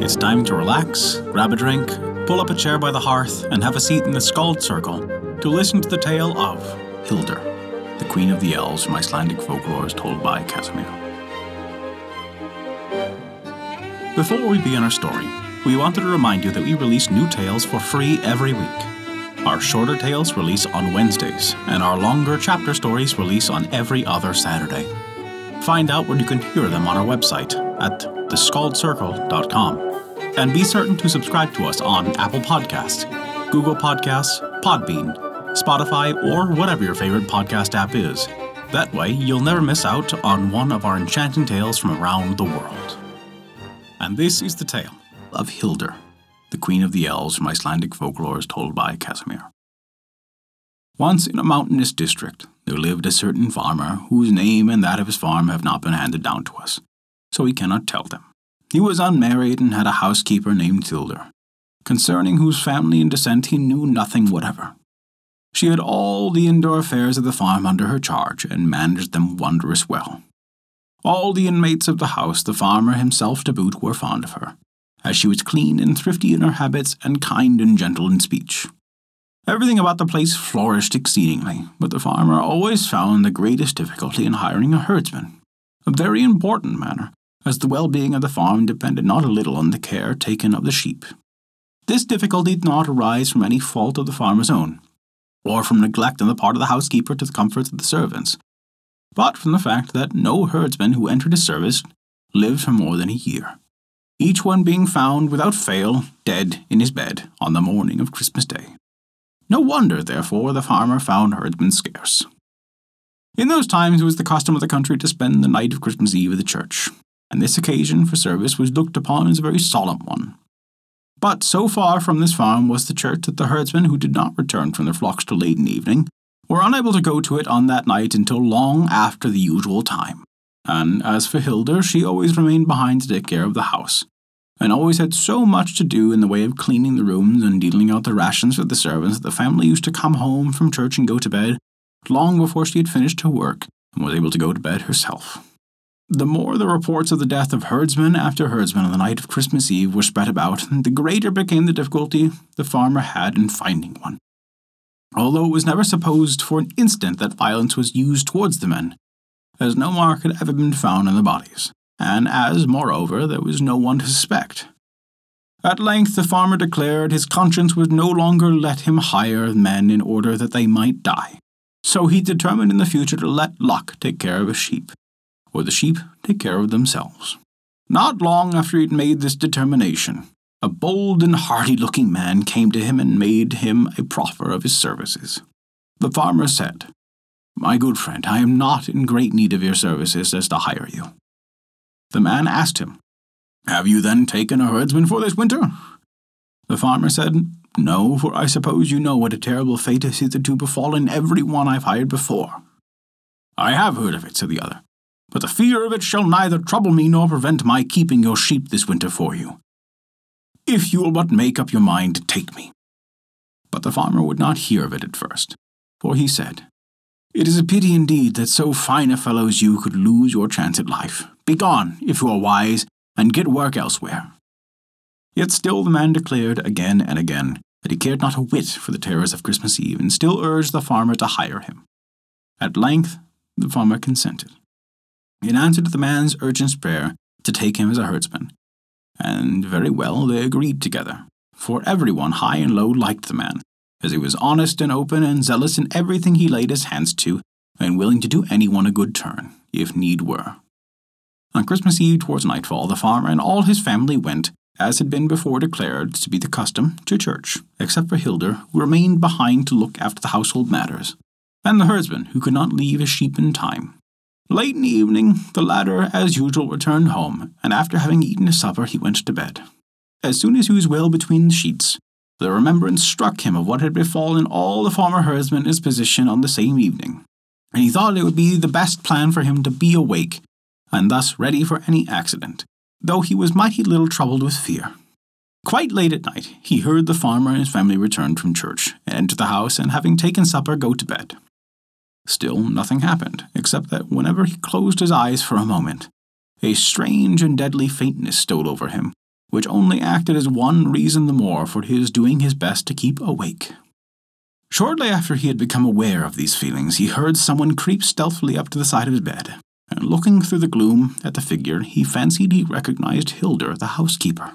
It's time to relax, grab a drink, pull up a chair by the hearth, and have a seat in the Skald Circle to listen to the tale of Hildur, the Queen of the Elves from Icelandic folklore as told by Casimir. Before we begin our story, we wanted to remind you that we release new tales for free every week. Our shorter tales release on Wednesdays, and our longer chapter stories release on every other Saturday. Find out where you can hear them on our website at theskaldscircle.com. And be certain to subscribe to us on Apple Podcasts, Google Podcasts, Podbean, Spotify, or whatever your favorite podcast app is. That way, you'll never miss out on one of our enchanting tales from around the world. And this is the tale of Hildur, the Queen of the Elves from Icelandic folklore as told by Casimir. Once in a mountainous district, there lived a certain farmer whose name and that of his farm have not been handed down to us, so he cannot tell them. He was unmarried and had a housekeeper named Hildur, concerning whose family and descent he knew nothing whatever. She had all the indoor affairs of the farm under her charge and managed them wondrous well. All the inmates of the house, the farmer himself to boot, were fond of her, as she was clean and thrifty in her habits and kind and gentle in speech. Everything about the place flourished exceedingly, but the farmer always found the greatest difficulty in hiring a herdsman, a very important matter, as the well being of the farm depended not a little on the care taken of the sheep. This difficulty did not arise from any fault of the farmer's own, or from neglect on the part of the housekeeper to the comforts of the servants, but from the fact that no herdsman who entered his service lived for more than a year, each one being found without fail dead in his bed on the morning of Christmas Day. No wonder, therefore, the farmer found herdsmen scarce. In those times it was the custom of the country to spend the night of Christmas Eve at the church, and this occasion for service was looked upon as a very solemn one. But so far from this farm was the church that the herdsmen who did not return from their flocks till late in the evening were unable to go to it on that night until long after the usual time. And as for Hildur, she always remained behind to take care of the house, and always had so much to do in the way of cleaning the rooms and dealing out the rations for the servants that the family used to come home from church and go to bed long before she had finished her work and was able to go to bed herself. The more the reports of the death of herdsman after herdsman on the night of Christmas Eve were spread about, the greater became the difficulty the farmer had in finding one. Although it was never supposed for an instant that violence was used towards the men, as no mark had ever been found on the bodies, and as, moreover, there was no one to suspect. At length the farmer declared his conscience would no longer let him hire men in order that they might die, so he determined in the future to let luck take care of his sheep or the sheep take care of themselves. Not long after he had made this determination, a bold and hearty looking man came to him and made him a proffer of his services. The farmer said, My good friend, I am not in great need of your services as to hire you. The man asked him, Have you then taken a herdsman for this winter? The farmer said, No, for I suppose you know what a terrible fate has hitherto befallen every one I've hired before. I have heard of it, said the other but the fear of it shall neither trouble me nor prevent my keeping your sheep this winter for you. If you will but make up your mind to take me. But the farmer would not hear of it at first, for he said, It is a pity indeed that so fine a fellow as you could lose your chance at life. Begone, if you are wise, and get work elsewhere. Yet still the man declared again and again that he cared not a whit for the terrors of Christmas Eve, and still urged the farmer to hire him. At length the farmer consented in answer to the man's urgent prayer to take him as a herdsman. And very well they agreed together, for everyone high and low liked the man, as he was honest and open and zealous in everything he laid his hands to, and willing to do anyone a good turn, if need were. On Christmas Eve towards nightfall, the farmer and all his family went, as had been before declared to be the custom, to church, except for Hildur, who remained behind to look after the household matters, and the herdsman, who could not leave his sheep in time. Late in the evening, the latter, as usual, returned home, and after having eaten his supper, he went to bed. As soon as he was well between the sheets, the remembrance struck him of what had befallen all the former herdsmen in his position on the same evening, and he thought it would be the best plan for him to be awake, and thus ready for any accident, though he was mighty little troubled with fear. Quite late at night, he heard the farmer and his family return from church, enter the house, and having taken supper, go to bed. Still, nothing happened, except that whenever he closed his eyes for a moment, a strange and deadly faintness stole over him, which only acted as one reason the more for his doing his best to keep awake. Shortly after he had become aware of these feelings, he heard someone creep stealthily up to the side of his bed, and looking through the gloom at the figure, he fancied he recognized Hildur, the housekeeper.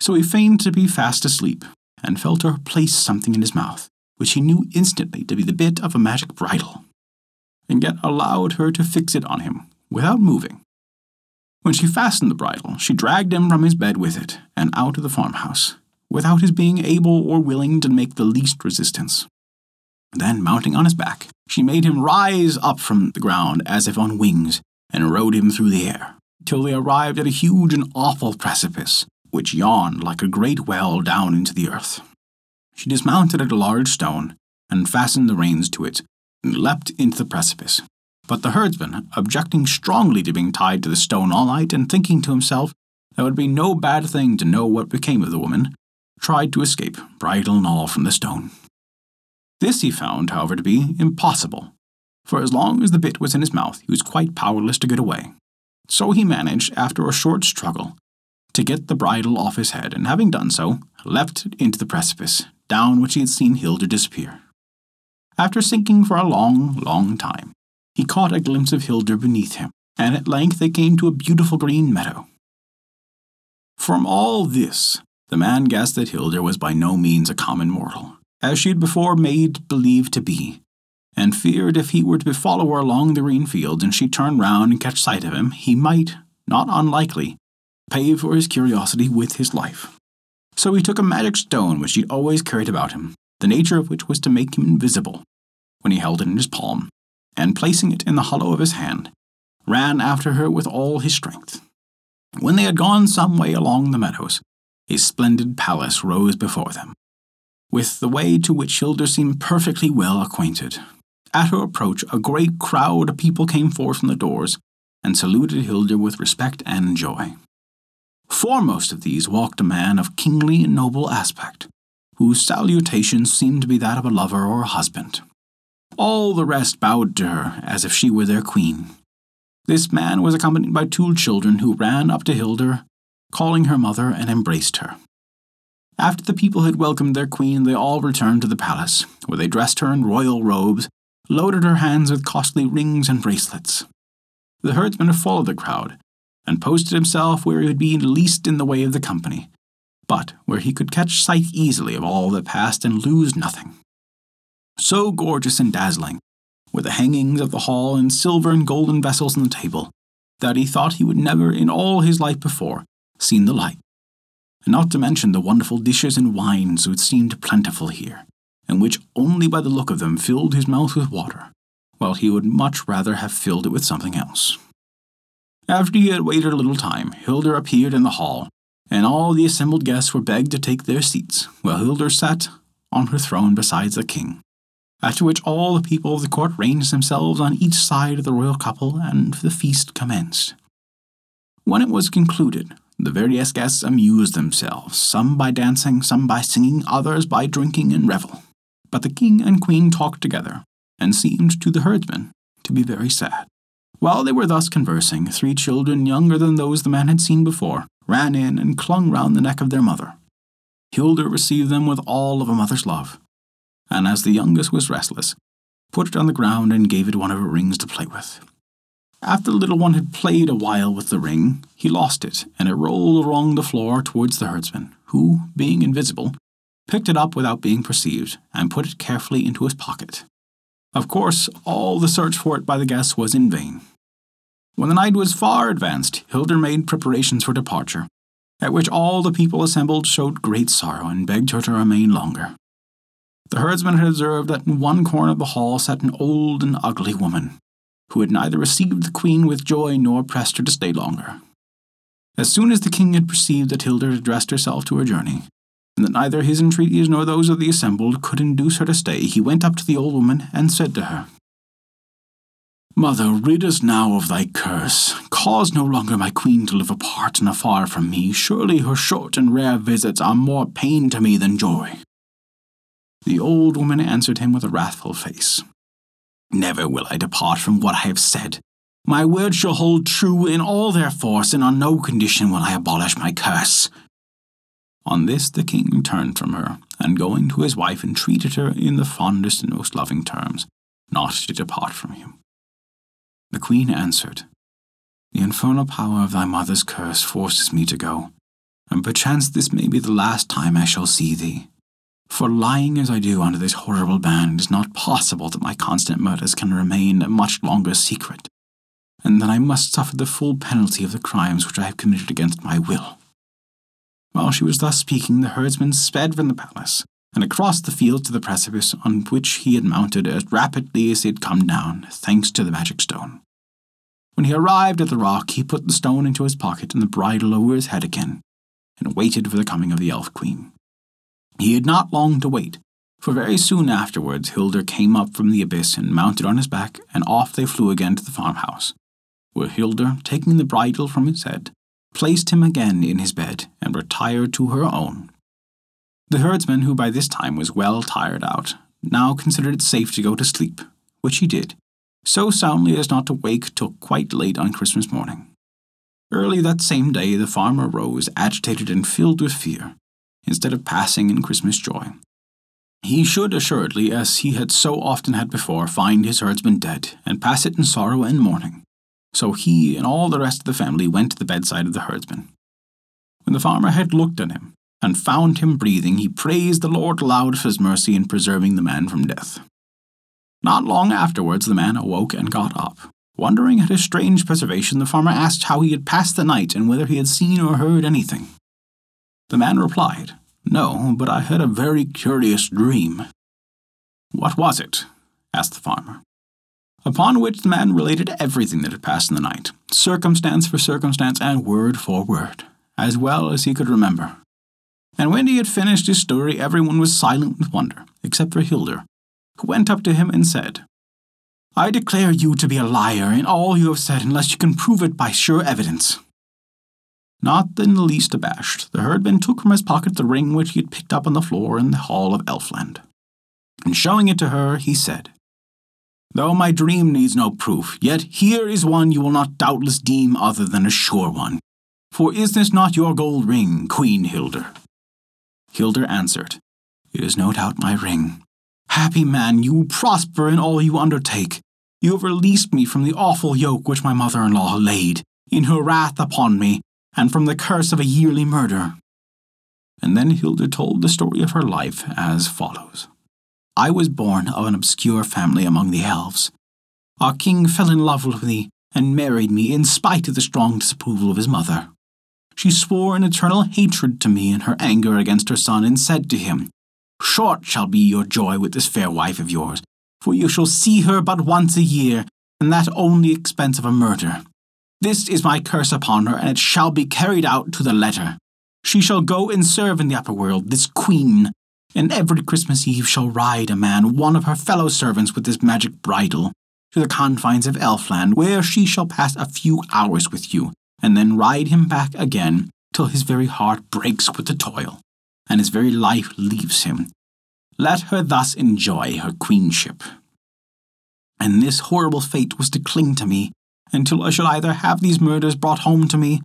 So he feigned to be fast asleep, and felt her place something in his mouth, which he knew instantly to be the bit of a magic bridle, and yet allowed her to fix it on him without moving. When she fastened the bridle, she dragged him from his bed with it and out of the farmhouse, without his being able or willing to make the least resistance. Then, mounting on his back, she made him rise up from the ground as if on wings, and rode him through the air, till they arrived at a huge and awful precipice, which yawned like a great well down into the earth. She dismounted at a large stone, and fastened the reins to it, and leapt into the precipice. But the herdsman, objecting strongly to being tied to the stone all night, and thinking to himself that it would be no bad thing to know what became of the woman, tried to escape, bridle and all, from the stone. This he found, however, to be impossible, for as long as the bit was in his mouth, he was quite powerless to get away. So he managed, after a short struggle, to get the bridle off his head, and having done so, leapt into the precipice, down which he had seen Hildur disappear. After sinking for a long, long time, he caught a glimpse of Hildur beneath him, and at length they came to a beautiful green meadow. From all this, the man guessed that Hildur was by no means a common mortal, as she had before made believe to be, and feared if he were to follow her along the green fields and she turned round and catch sight of him, he might, not unlikely, pay for his curiosity with his life. So he took a magic stone which he always carried about him, the nature of which was to make him invisible, when he held it in his palm, and placing it in the hollow of his hand, ran after her with all his strength. When they had gone some way along the meadows, a splendid palace rose before them, with the way to which Hildur seemed perfectly well acquainted. At her approach, a great crowd of people came forth from the doors and saluted Hildur with respect and joy. Foremost of these walked a man of kingly and noble aspect, whose salutations seemed to be that of a lover or a husband. All the rest bowed to her as if she were their queen. This man was accompanied by two children who ran up to Hildur, calling her mother, and embraced her. After the people had welcomed their queen, they all returned to the palace, where they dressed her in royal robes, loaded her hands with costly rings and bracelets. The herdsman followed the crowd, and posted himself where he would be least in the way of the company, but where he could catch sight easily of all that passed and lose nothing. So gorgeous and dazzling were the hangings of the hall and silver and golden vessels on the table, that he thought he would never in all his life before seen the like And not to mention the wonderful dishes and wines which seemed plentiful here, and which only by the look of them filled his mouth with water, while he would much rather have filled it with something else. After he had waited a little time, Hildur appeared in the hall, and all the assembled guests were begged to take their seats, while Hildur sat on her throne beside the king. After which all the people of the court ranged themselves on each side of the royal couple, and the feast commenced. When it was concluded, the various guests amused themselves, some by dancing, some by singing, others by drinking and revel. But the king and queen talked together, and seemed to the herdsman to be very sad. While they were thus conversing, three children younger than those the man had seen before ran in and clung round the neck of their mother. Hildur received them with all of a mother's love, and as the youngest was restless, put it on the ground and gave it one of her rings to play with. After the little one had played a while with the ring, he lost it, and it rolled along the floor towards the herdsman, who, being invisible, picked it up without being perceived, and put it carefully into his pocket. Of course, all the search for it by the guests was in vain. When the night was far advanced, Hildur made preparations for departure, at which all the people assembled showed great sorrow and begged her to remain longer. The herdsman had observed that in one corner of the hall sat an old and ugly woman, who had neither received the queen with joy nor pressed her to stay longer. As soon as the king had perceived that Hildur had addressed herself to her journey, and that neither his entreaties nor those of the assembled could induce her to stay, he went up to the old woman and said to her, Mother, rid us now of thy curse. Cause no longer my queen to live apart and afar from me. Surely her short and rare visits are more pain to me than joy. The old woman answered him with a wrathful face. Never will I depart from what I have said. My words shall hold true in all their force, and on no condition will I abolish my curse. On this the king turned from her, and going to his wife entreated her in the fondest and most loving terms not to depart from him. The queen answered, The infernal power of thy mother's curse forces me to go, and perchance this may be the last time I shall see thee. For lying as I do under this horrible ban, it is not possible that my constant murders can remain a much longer secret, and that I must suffer the full penalty of the crimes which I have committed against my will. While she was thus speaking, the herdsman sped from the palace, and across the field to the precipice on which he had mounted as rapidly as he had come down, thanks to the magic stone. When he arrived at the rock, he put the stone into his pocket and the bridle over his head again, and waited for the coming of the elf queen. He had not long to wait, for very soon afterwards Hildur came up from the abyss and mounted on his back, and off they flew again to the farmhouse, where Hildur, taking the bridle from his head, placed him again in his bed, and retired to her own. The herdsman, who by this time was well tired out, now considered it safe to go to sleep, which he did, so soundly as not to wake till quite late on Christmas morning. Early that same day, the farmer rose, agitated and filled with fear, instead of passing in Christmas joy. He should assuredly, as he had so often had before, find his herdsman dead, and pass it in sorrow and mourning. So he and all the rest of the family went to the bedside of the herdsman. When the farmer had looked at him, and found him breathing, he praised the Lord aloud for his mercy in preserving the man from death. Not long afterwards, the man awoke and got up. Wondering at his strange preservation, the farmer asked how he had passed the night and whether he had seen or heard anything. The man replied, No, but I had a very curious dream. What was it? asked the farmer. Upon which the man related everything that had passed in the night, circumstance for circumstance and word for word, as well as he could remember. And when he had finished his story, everyone was silent with wonder, except for Hildur, who went up to him and said, I declare you to be a liar in all you have said unless you can prove it by sure evidence. Not in the least abashed, the herdman took from his pocket the ring which he had picked up on the floor in the hall of Elfland. And showing it to her, he said, Though my dream needs no proof, yet here is one you will not doubtless deem other than a sure one. For is this not your gold ring, Queen Hildur? Hildur answered, It is no doubt my ring. Happy man, you prosper in all you undertake. You have released me from the awful yoke which my mother in law laid, in her wrath upon me, and from the curse of a yearly murder. And then Hildur told the story of her life as follows I was born of an obscure family among the elves. Our king fell in love with me and married me in spite of the strong disapproval of his mother she swore an eternal hatred to me in her anger against her son, and said to him, Short shall be your joy with this fair wife of yours, for you shall see her but once a year, and that only expense of a murder. This is my curse upon her, and it shall be carried out to the letter. She shall go and serve in the upper world, this queen, and every Christmas Eve shall ride a man, one of her fellow servants, with this magic bridle, to the confines of Elfland, where she shall pass a few hours with you, and then ride him back again till his very heart breaks with the toil, and his very life leaves him. Let her thus enjoy her queenship. And this horrible fate was to cling to me until I shall either have these murders brought home to me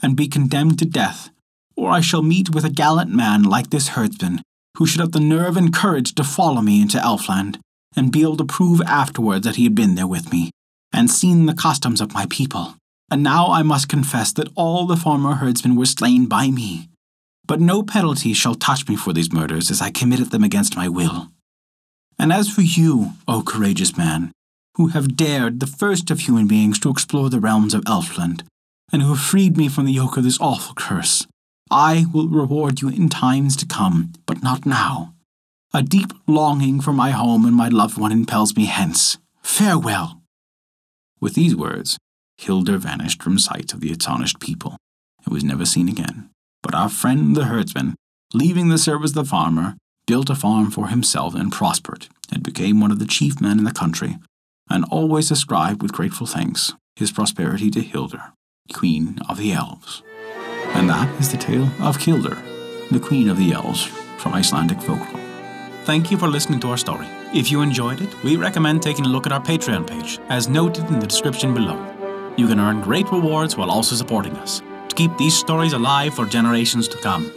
and be condemned to death, or I shall meet with a gallant man like this herdsman, who should have the nerve and courage to follow me into Elfland, and be able to prove afterwards that he had been there with me, and seen the customs of my people and now I must confess that all the former herdsmen were slain by me. But no penalty shall touch me for these murders, as I committed them against my will. And as for you, O courageous man, who have dared, the first of human beings, to explore the realms of Elfland, and who have freed me from the yoke of this awful curse, I will reward you in times to come, but not now. A deep longing for my home and my loved one impels me hence. Farewell. With these words, Hildur vanished from sight of the astonished people and was never seen again. But our friend the herdsman, leaving the service of the farmer, built a farm for himself and prospered, and became one of the chief men in the country, and always ascribed with grateful thanks his prosperity to Hildur, Queen of the Elves. And that is the tale of Hildur, the Queen of the Elves from Icelandic folklore. Thank you for listening to our story. If you enjoyed it, we recommend taking a look at our Patreon page, as noted in the description below. You can earn great rewards while also supporting us to keep these stories alive for generations to come.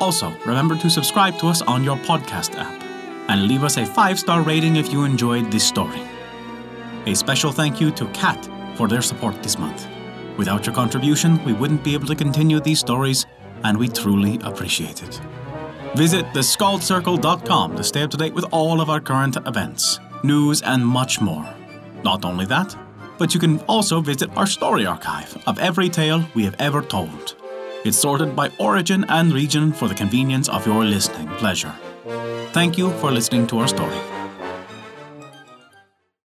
Also, remember to subscribe to us on your podcast app and leave us a five star rating if you enjoyed this story. A special thank you to Kat for their support this month. Without your contribution, we wouldn't be able to continue these stories, and we truly appreciate it. Visit theskaldscircle.com to stay up to date with all of our current events, news, and much more. Not only that, but you can also visit our story archive of every tale we have ever told. It's sorted by origin and region for the convenience of your listening pleasure. Thank you for listening to our story.